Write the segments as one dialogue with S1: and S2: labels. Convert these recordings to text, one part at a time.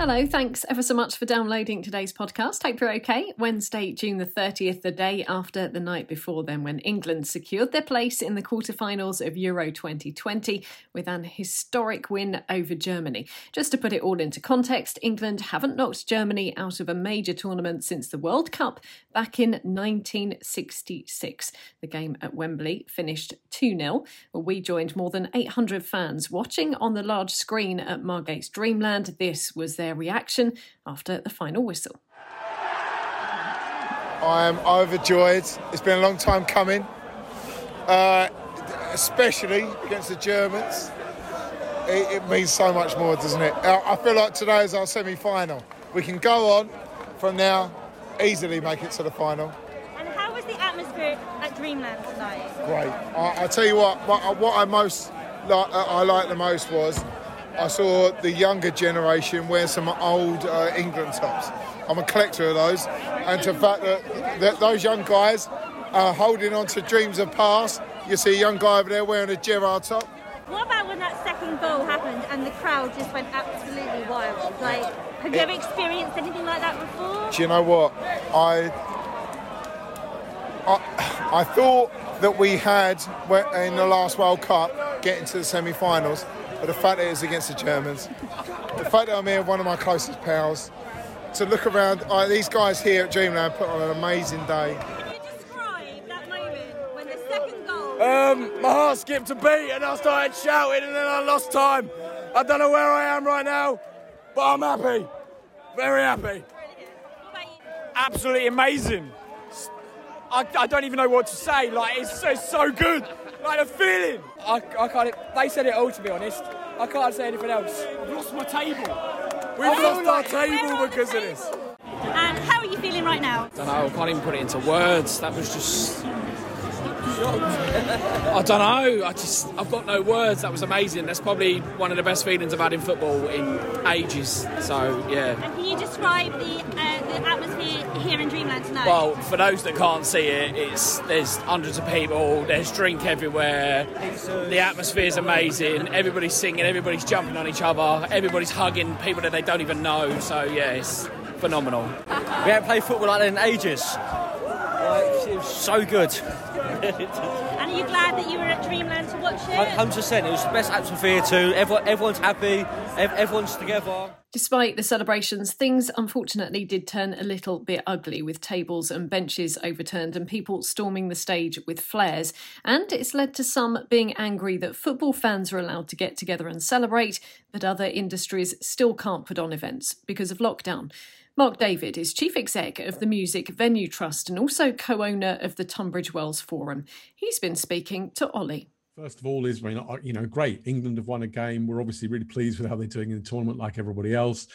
S1: Hello, thanks ever so much for downloading today's podcast. Hope you're okay. Wednesday, June the 30th, the day after the night before then, when England secured their place in the quarterfinals of Euro 2020 with an historic win over Germany. Just to put it all into context, England haven't knocked Germany out of a major tournament since the World Cup back in 1966. The game at Wembley finished 2 0. We joined more than 800 fans watching on the large screen at Margate's Dreamland. This was their reaction after the final whistle.
S2: I am overjoyed. It's been a long time coming, uh, especially against the Germans. It, it, means so much more, doesn't it? I feel like today is our semi final. We can go on from now, easily make it to the final.
S3: And how was the atmosphere at Dreamland tonight?
S2: Great. I, I tell you what, what, what I most like, I liked the most was I saw the younger generation wear some old uh, England tops. I'm a collector of those, and to the fact that, that those young guys are holding on to dreams of past. You see a young guy over there wearing a Gerrard top.
S3: What about when that second goal happened and the crowd just went absolutely wild? Like, have you ever experienced anything like that before?
S2: Do you know what? I I, I thought that we had in the last World Cup getting to the semi-finals but the fact that it's against the Germans, the fact that I'm here with one of my closest pals, to look around, uh, these guys here at Dreamland put on an amazing day.
S3: Can you describe that moment when the second goal?
S4: Um, my heart skipped a beat and I started shouting and then I lost time. I don't know where I am right now, but I'm happy. Very happy. Absolutely amazing. I, I don't even know what to say. Like, it's, it's so good. Like a feeling. I, I can't. They said it all. To be honest, I can't say anything else. I've lost my table. We've lost our table because of this.
S3: And how are you feeling right now?
S4: I don't know. I can't even put it into words. That was just. I don't know. I just I've got no words. That was amazing. That's probably one of the best feelings I've had in football in ages. So yeah.
S3: And can you describe the uh, the atmosphere here in Dreamland tonight?
S4: Well, for those that can't see it, it's there's hundreds of people. There's drink everywhere. The atmosphere is amazing. Everybody's singing. Everybody's jumping on each other. Everybody's hugging people that they don't even know. So yeah, it's phenomenal.
S5: We haven't played football like that in ages. Like, it was so good.
S3: and are you glad that you were at Dreamland to watch it? 100%.
S5: It was the best atmosphere too. Everyone, everyone's happy. Everyone's together.
S1: Despite the celebrations, things unfortunately did turn a little bit ugly with tables and benches overturned and people storming the stage with flares. And it's led to some being angry that football fans are allowed to get together and celebrate, but other industries still can't put on events because of lockdown. Mark Davyd is Chief Exec of the Music Venue Trust and also co owner of the Tunbridge Wells Forum. He's been speaking to Ollie.
S6: First of all, is you know great. England have won a game. We're obviously really pleased with how they're doing in the tournament, like everybody else.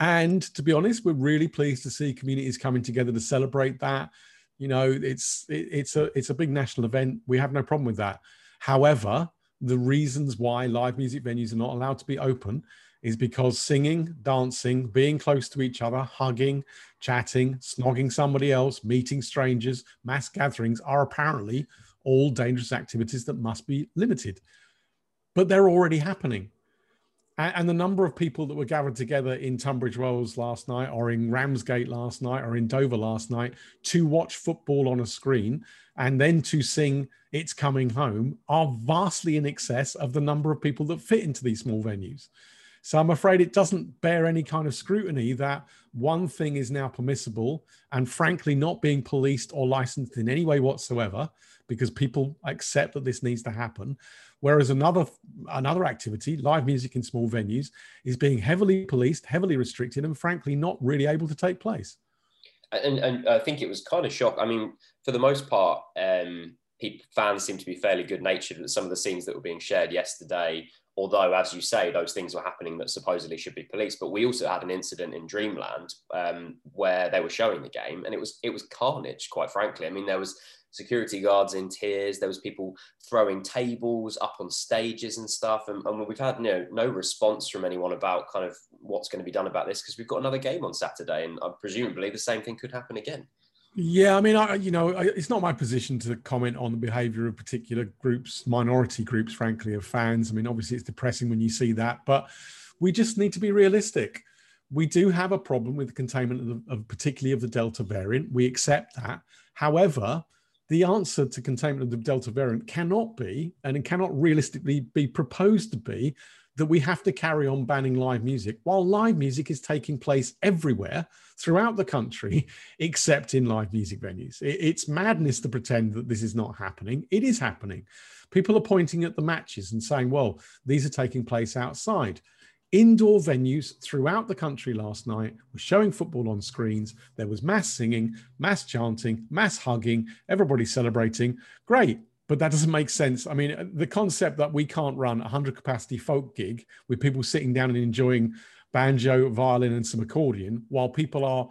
S6: And to be honest, we're really pleased to see communities coming together to celebrate that. You know, it's it, it's a it's a big national event. We have no problem with that. However, the reasons why live music venues are not allowed to be open is because singing, dancing, being close to each other, hugging, chatting, snogging somebody else, meeting strangers, mass gatherings are apparently all dangerous activities that must be limited. But they're already happening. And the number of people that were gathered together in Tunbridge Wells last night, or in Ramsgate last night, or in Dover last night to watch football on a screen and then to sing It's Coming Home are vastly in excess of the number of people that fit into these small venues. So I'm afraid it doesn't bear any kind of scrutiny that one thing is now permissible and frankly not being policed or licensed in any way whatsoever because people accept that this needs to happen. Whereas another another activity, live music in small venues, is being heavily policed, heavily restricted, and frankly not really able to take place.
S7: And, and I think it was kind of shock. I mean, for the most part, um, people, fans seem to be fairly good natured. But some of the scenes that were being shared yesterday although as you say those things were happening that supposedly should be policed but we also had an incident in dreamland um, where they were showing the game and it was it was carnage quite frankly. I mean there was security guards in tears there was people throwing tables up on stages and stuff and, and we've had no no response from anyone about kind of what's going to be done about this because we've got another game on saturday and uh, presumably the same thing could happen again
S6: Yeah, I mean, I, you know, it's not my position to comment on the behaviour of particular groups, minority groups, frankly, of fans. I mean, obviously, it's depressing when you see that, but we just need to be realistic. We do have a problem with the containment of, the, of particularly of the Delta variant. We accept that. However, the answer to containment of the Delta variant cannot be, and it cannot realistically be proposed to be, that we have to carry on banning live music while live music is taking place everywhere throughout the country, except in live music venues. It's madness to pretend that this is not happening. It is happening. People are pointing at the matches and saying, well, these are taking place outside. Indoor venues throughout the country last night were showing football on screens. There was mass singing, mass chanting, mass hugging, everybody celebrating. Great but that doesn't make sense. I mean, the concept that we can't run a 100 capacity folk gig with people sitting down and enjoying banjo, violin, and some accordion while people are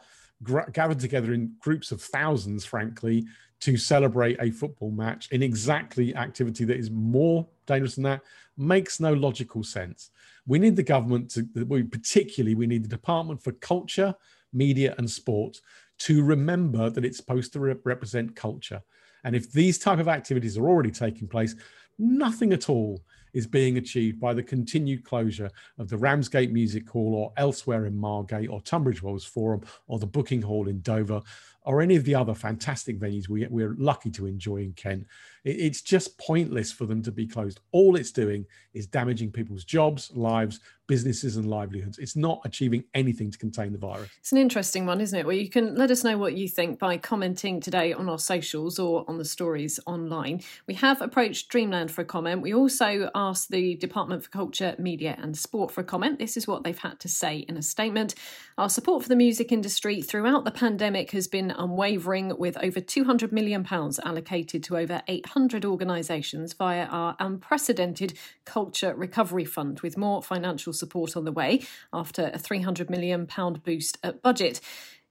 S6: gathered together in groups of thousands, frankly, to celebrate a football match in exactly activity that is more dangerous than that makes no logical sense. We need the government to, we, particularly, we need the Department for Culture, Media, and Sport to remember that it's supposed to re- represent culture and if these type of activities are already taking place, nothing at all is being achieved by the continued closure of the Ramsgate Music Hall or elsewhere in Margate or Tunbridge Wells Forum or the Booking Hall in Dover or any of the other fantastic venues we, we're lucky to enjoy in Kent. It, it's just pointless for them to be closed. All it's doing is damaging people's jobs, lives, businesses, and livelihoods. It's not achieving anything to contain the virus.
S1: It's an interesting one, isn't it? Well, you can let us know what you think by commenting today on our socials or on the stories online. We have approached Dreamland for a comment. We also asked the Department for Culture, Media and Sport for a comment. This is what they've had to say in a statement. Our support for the music industry throughout the pandemic has been unwavering, with over £200 million allocated to over 800 organisations via our unprecedented Culture Recovery Fund, with more financial support on the way after a £300 million boost at budget.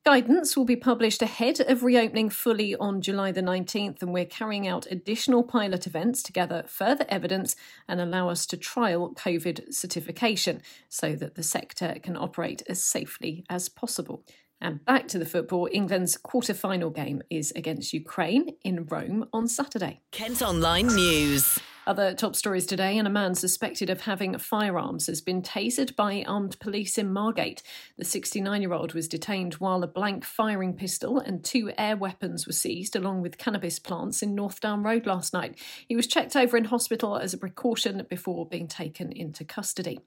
S1: Guidance will be published ahead of reopening fully on July the 19th, and we're carrying out additional pilot events to gather further evidence and allow us to trial COVID certification so that the sector can operate as safely as possible. And back to the football, England's quarter-final game is against Ukraine in Rome on Saturday.
S8: Kent Online News.
S1: Other top stories today, and a man suspected of having firearms has been tasered by armed police in Margate. The 69 year old was detained while a blank firing pistol and two air weapons were seized, along with cannabis plants in North Down Road last night. He was checked over in hospital as a precaution before being taken into custody.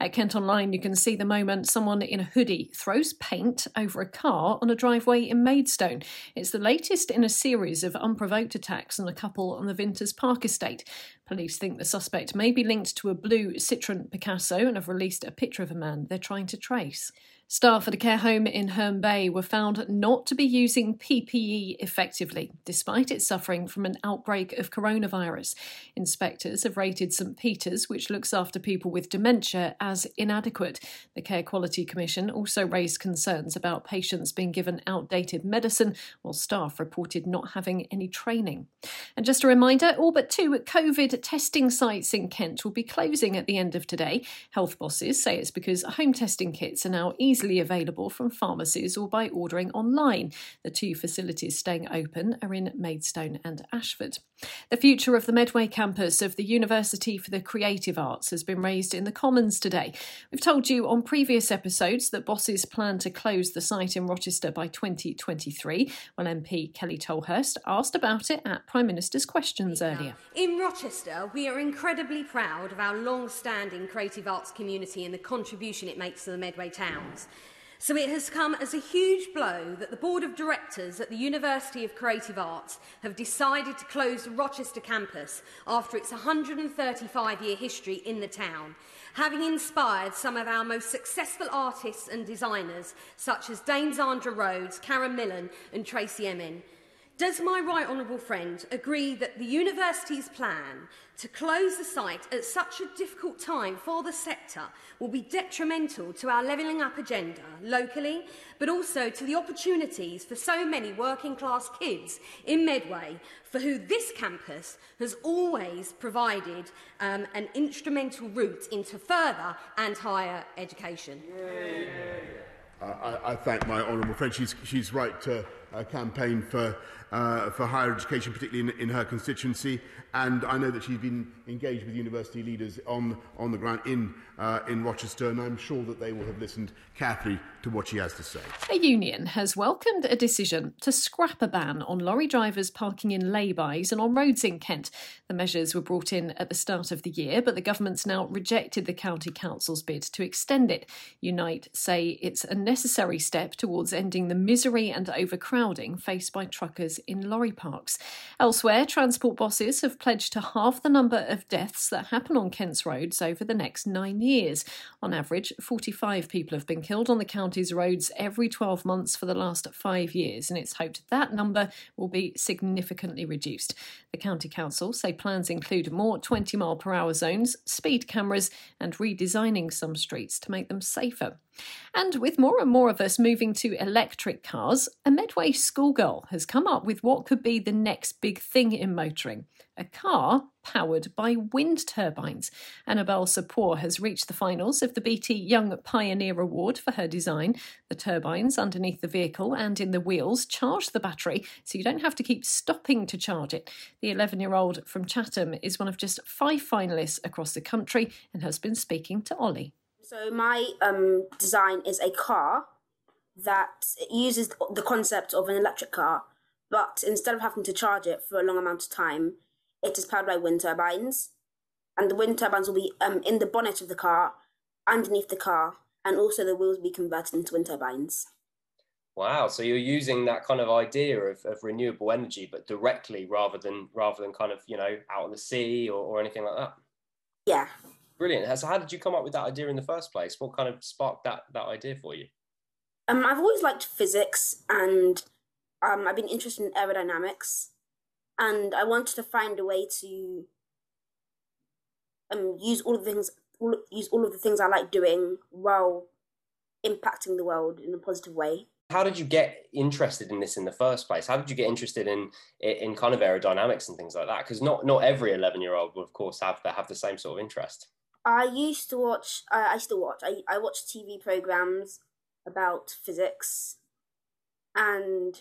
S1: At Kent Online, you can see the moment someone in a hoodie throws paint over a car on a driveway in Maidstone. It's the latest in a series of unprovoked attacks on a couple on the Vinters Park estate. Police think the suspect may be linked to a blue Citroën Picasso and have released a picture of a man they're trying to trace. Staff at a care home in Herne Bay were found not to be using PPE effectively, despite it suffering from an outbreak of coronavirus. Inspectors have rated St Peter's, which looks after people with dementia, as inadequate. The Care Quality Commission also raised concerns about patients being given outdated medicine, while staff reported not having any training. And just a reminder all but two COVID testing sites in Kent will be closing at the end of today. Health bosses say it's because home testing kits are now easy easily available from pharmacies or by ordering online. The two facilities staying open are in Maidstone and Ashford. The future of the Medway campus of the University for the Creative Arts has been raised in the Commons today. We've told you on previous episodes that bosses plan to close the site in Rochester by 2023. Well, MP Kelly Tolhurst asked about it at Prime Minister's questions earlier.
S9: In Rochester, we are incredibly proud of our long standing creative arts community and the contribution it makes to the Medway towns. So it has come as a huge blow that the Board of Directors at the University of Creative Arts have decided to close the Rochester campus after its 135-year history in the town, having inspired some of our most successful artists and designers, such as Dane Zandra Rhodes, Karen Millen and Tracy Emin. Does my right honourable friend agree that the university's plan to close the site at such a difficult time for the sector will be detrimental to our levelling up agenda locally, but also to the opportunities for so many working class kids in Medway for who this campus has always provided um, an instrumental route into further and higher education? Yeah.
S10: I, I thank my honourable friend. She's, she's right to uh, campaign for uh, for higher education, particularly in, in her constituency. And I know that she's been engaged with university leaders on, on the ground in, uh, in Rochester, and I'm sure that they will have listened carefully to what she has to say.
S1: A union has welcomed a decision to scrap a ban on lorry drivers parking in lay-bys and on roads in Kent. The measures were brought in at the start of the year, but the government's now rejected the county council's bid to extend it. Unite say it's a necessary step towards ending the misery and overcrowding faced by truckers in lorry parks. Elsewhere, transport bosses have pledged to halve the number of deaths that happen on Kent's roads over the next nine years. On average, 45 people have been killed on the county's roads every 12 months for the last five years, and it's hoped that number will be significantly reduced. The County Council say plans include more 20 mile per hour zones, speed cameras, and redesigning some streets to make them safer. And with more and more of us moving to electric cars, a Medway schoolgirl has come up with what could be the next big thing in motoring a car powered by wind turbines. Annabelle Sapor has reached the finals of the BT Young Pioneer Award for her design. The turbines underneath the vehicle and in the wheels charge the battery so you don't have to keep stopping to charge it. The 11 year old from Chatham is one of just five finalists across the country and has been speaking to Ollie.
S2: So my um, design is a car that uses the concept of an electric car, but instead of having to charge it for a long amount of time, it is powered by wind turbines, and the wind turbines will be um, in the bonnet of the car, underneath the car, and also the wheels will be converted into wind turbines.
S7: Wow! So you're using that kind of idea of, of renewable energy, but directly rather than rather than kind of you know out on the sea or, or anything like that.
S2: Yeah.
S7: Brilliant. So how did you come up with that idea in the first place? What kind of sparked that that idea for you?
S2: Um, I've always liked physics, and um, I've been interested in aerodynamics, and I wanted to find a way to um use all of the things all, use all of the things I like doing while impacting the world in a positive way.
S7: How did you get interested in this in the first place? How did you get interested in in kind of aerodynamics and things like that? Because not not every eleven year old will of course have the, have the same sort of interest.
S2: I used to watch. Uh, I still watch. I I watch TV programs about physics, and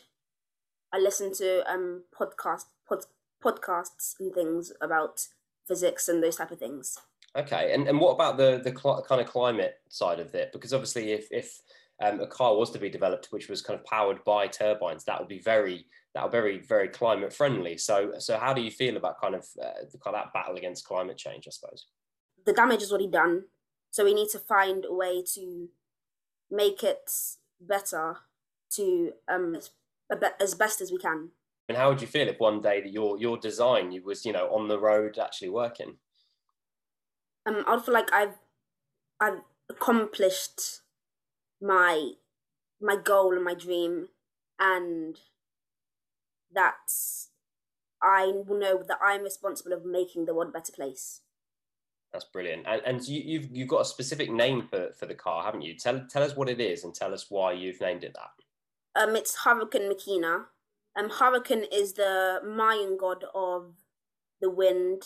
S2: I listen to um podcast pod, podcasts and things about physics and those type of things.
S7: Okay, and and what about the the cl- kind of climate side of it? Because obviously, if if um, a car was to be developed which was kind of powered by turbines, that would be very that would be very very climate friendly. So so how do you feel about kind of uh, the, kind of that battle against climate change? I suppose
S2: the damage is already done, so we need to find a way to make it better to um as best as we can.
S7: And how would you feel if one day that your your design you was you know on the road actually working?
S2: Um, I'd feel like I've I've accomplished my my goal and my dream, and that I will know that I'm responsible of making the world a better place.
S7: That's brilliant. And, and you, you've you've got a specific name for, for the car, haven't you? Tell tell us what it is and tell us why you've named it that.
S2: Um, it's Hurricane Makina. Um, Hurricane is the Mayan god of the wind,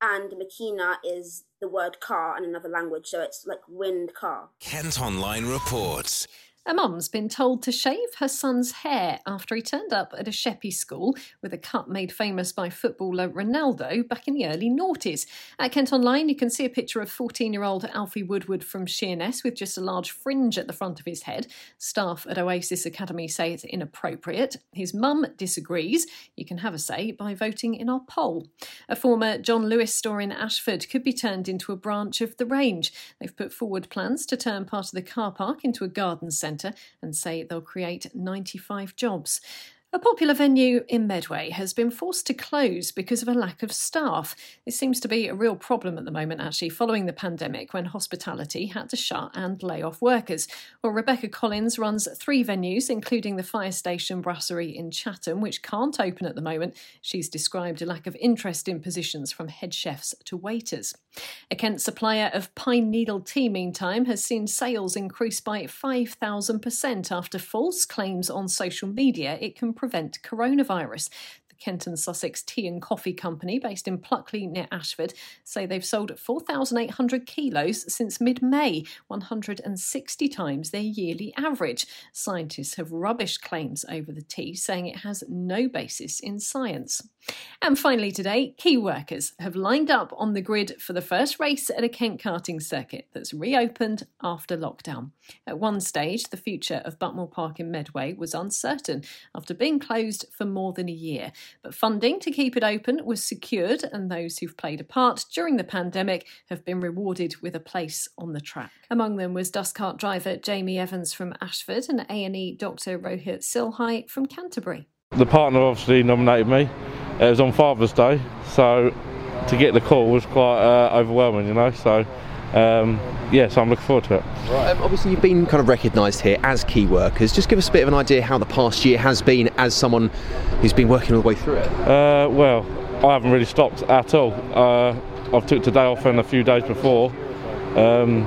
S2: and Makina is the word car in another language, so it's like wind car.
S11: Kent Online reports.
S1: A mum's been told to shave her son's hair after he turned up at a Sheppey school with a cut made famous by footballer Ronaldo back in the early noughties. At Kent Online, you can see a picture of 14 year old Alfie Woodward from Sheerness with just a large fringe at the front of his head. Staff at Oasis Academy say it's inappropriate. His mum disagrees. You can have a say by voting in our poll. A former John Lewis store in Ashford could be turned into a branch of the range. They've put forward plans to turn part of the car park into a garden centre centre and say they'll create 95 jobs. A popular venue in Medway has been forced to close because of a lack of staff. This seems to be a real problem at the moment, actually, following the pandemic when hospitality had to shut and lay off workers. Well, Rebecca Collins runs three venues, including the Fire Station Brasserie in Chatham, which can't open at the moment. She's described a lack of interest in positions from head chefs to waiters. A Kent supplier of pine needle tea, meantime, has seen sales increase by 5,000% after false claims on social media it can prevent coronavirus. Kent and Sussex Tea and Coffee Company, based in Pluckley near Ashford, say they've sold 4,800 kilos since mid May, 160 times their yearly average. Scientists have rubbished claims over the tea, saying it has no basis in science. And finally, today, key workers have lined up on the grid for the first race at a Kent karting circuit that's reopened after lockdown. At one stage, the future of Buckmore Park in Medway was uncertain after being closed for more than a year. But funding to keep it open was secured, and those who've played a part during the pandemic have been rewarded with a place on the track. Among them was dustcart driver Jamie Evans from Ashford and A&E doctor Rohit Silhai from Canterbury.
S12: The partner obviously nominated me. It was on Father's Day, so to get the call was quite uh, overwhelming, you know. So um, yeah, so I'm looking forward to it.
S13: Right. Um, obviously, you've been kind of recognised here as key workers. Just give us a bit of an idea how the past year has been as someone who's been working all the way through it.
S12: Uh, well, I haven't really stopped at all. Uh, I've took today off and a few days before. Um,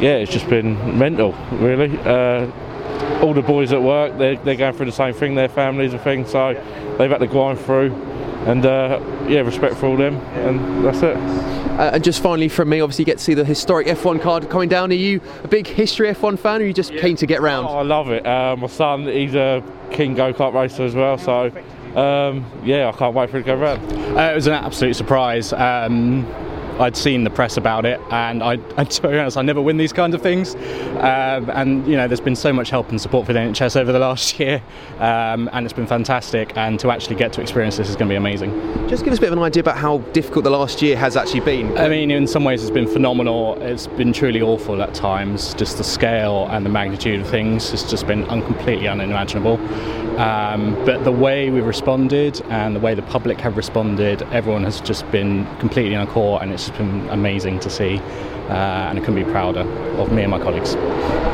S12: yeah, it's just been mental, really. Uh, all the boys at work, they're, they're going through the same thing, their families and things, so they've had to grind through. And uh, yeah, respect for all them, and that's it.
S13: Uh, and just finally from me, obviously you get to see the historic F1 card coming down. Are you a big history F1 fan or are you just yeah. keen to get round?
S12: Oh, I love it. Uh, my son, he's a king go-kart racer as well, so um, yeah, I can't wait for it to go round.
S14: Uh, it was an absolute surprise. Um, I'd seen the press about it, and I, and to be honest, I never win these kinds of things. Um, and you know, there's been so much help and support for the NHS over the last year, um, and it's been fantastic. And to actually get to experience this is going to be amazing.
S13: Just give us a bit of an idea about how difficult the last year has actually been.
S14: I mean, in some ways, it's been phenomenal. It's been truly awful at times. Just the scale and the magnitude of things has just been un- completely unimaginable. Um, but the way we've responded and the way the public have responded, everyone has just been completely on core, and it's just been amazing to see. Uh, and I couldn't be prouder of me and my colleagues.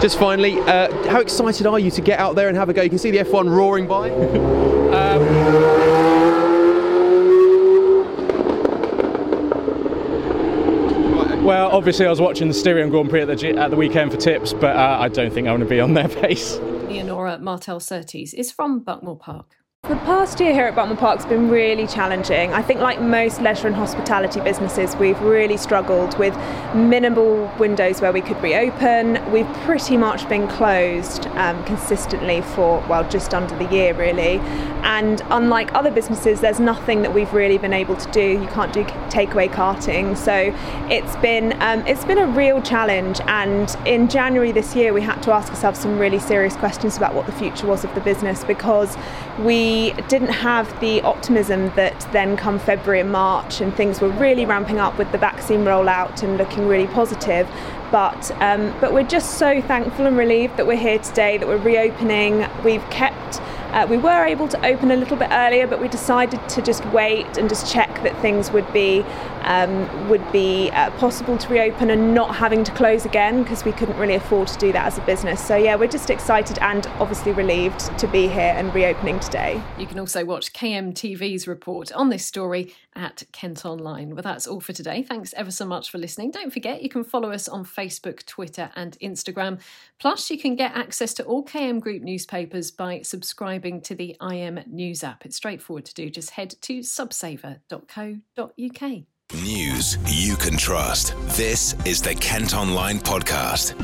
S13: Just finally, uh, how excited are you to get out there and have a go? You can see the F1 roaring by. um,
S14: Well, obviously, I was watching the Styrian Grand Prix at the, at the weekend for tips, but uh, I don't think I want to be on their pace.
S1: Leonora Martel Surtees is from Buckmore Park.
S15: The past year here at Buckmore Park has been really challenging. I think, like most leisure and hospitality businesses, we've really struggled with minimal windows where we could reopen. We've pretty much been closed um, consistently for, well, just under the year, really. And unlike other businesses, there's nothing that we've really been able to do. You can't do takeaway karting, so it's been um, it's been a real challenge. And in January this year, we had to ask ourselves some really serious questions about what the future was of the business because we we didn't have the optimism that then come February and March, and things were really ramping up with the vaccine rollout and looking really positive. But um, but we're just so thankful and relieved that we're here today, that we're reopening. We've kept uh, we were able to open a little bit earlier, but we decided to just wait and just check that things would be um, would be uh, possible to reopen and not having to close again because we couldn't really afford to do that as a business. So yeah, we're just excited and obviously relieved to be here and reopening today.
S1: You can also watch KMTV's report on this story at Kent Online. Well, that's all for today. Thanks ever so much for listening. Don't forget you can follow us on Facebook, Twitter, and Instagram. Plus, you can get access to all KM Group newspapers by subscribing subscribing to the IM News app. It's straightforward to do. Just head to subsaver.co.uk.
S11: News you can trust. This is the Kent Online Podcast.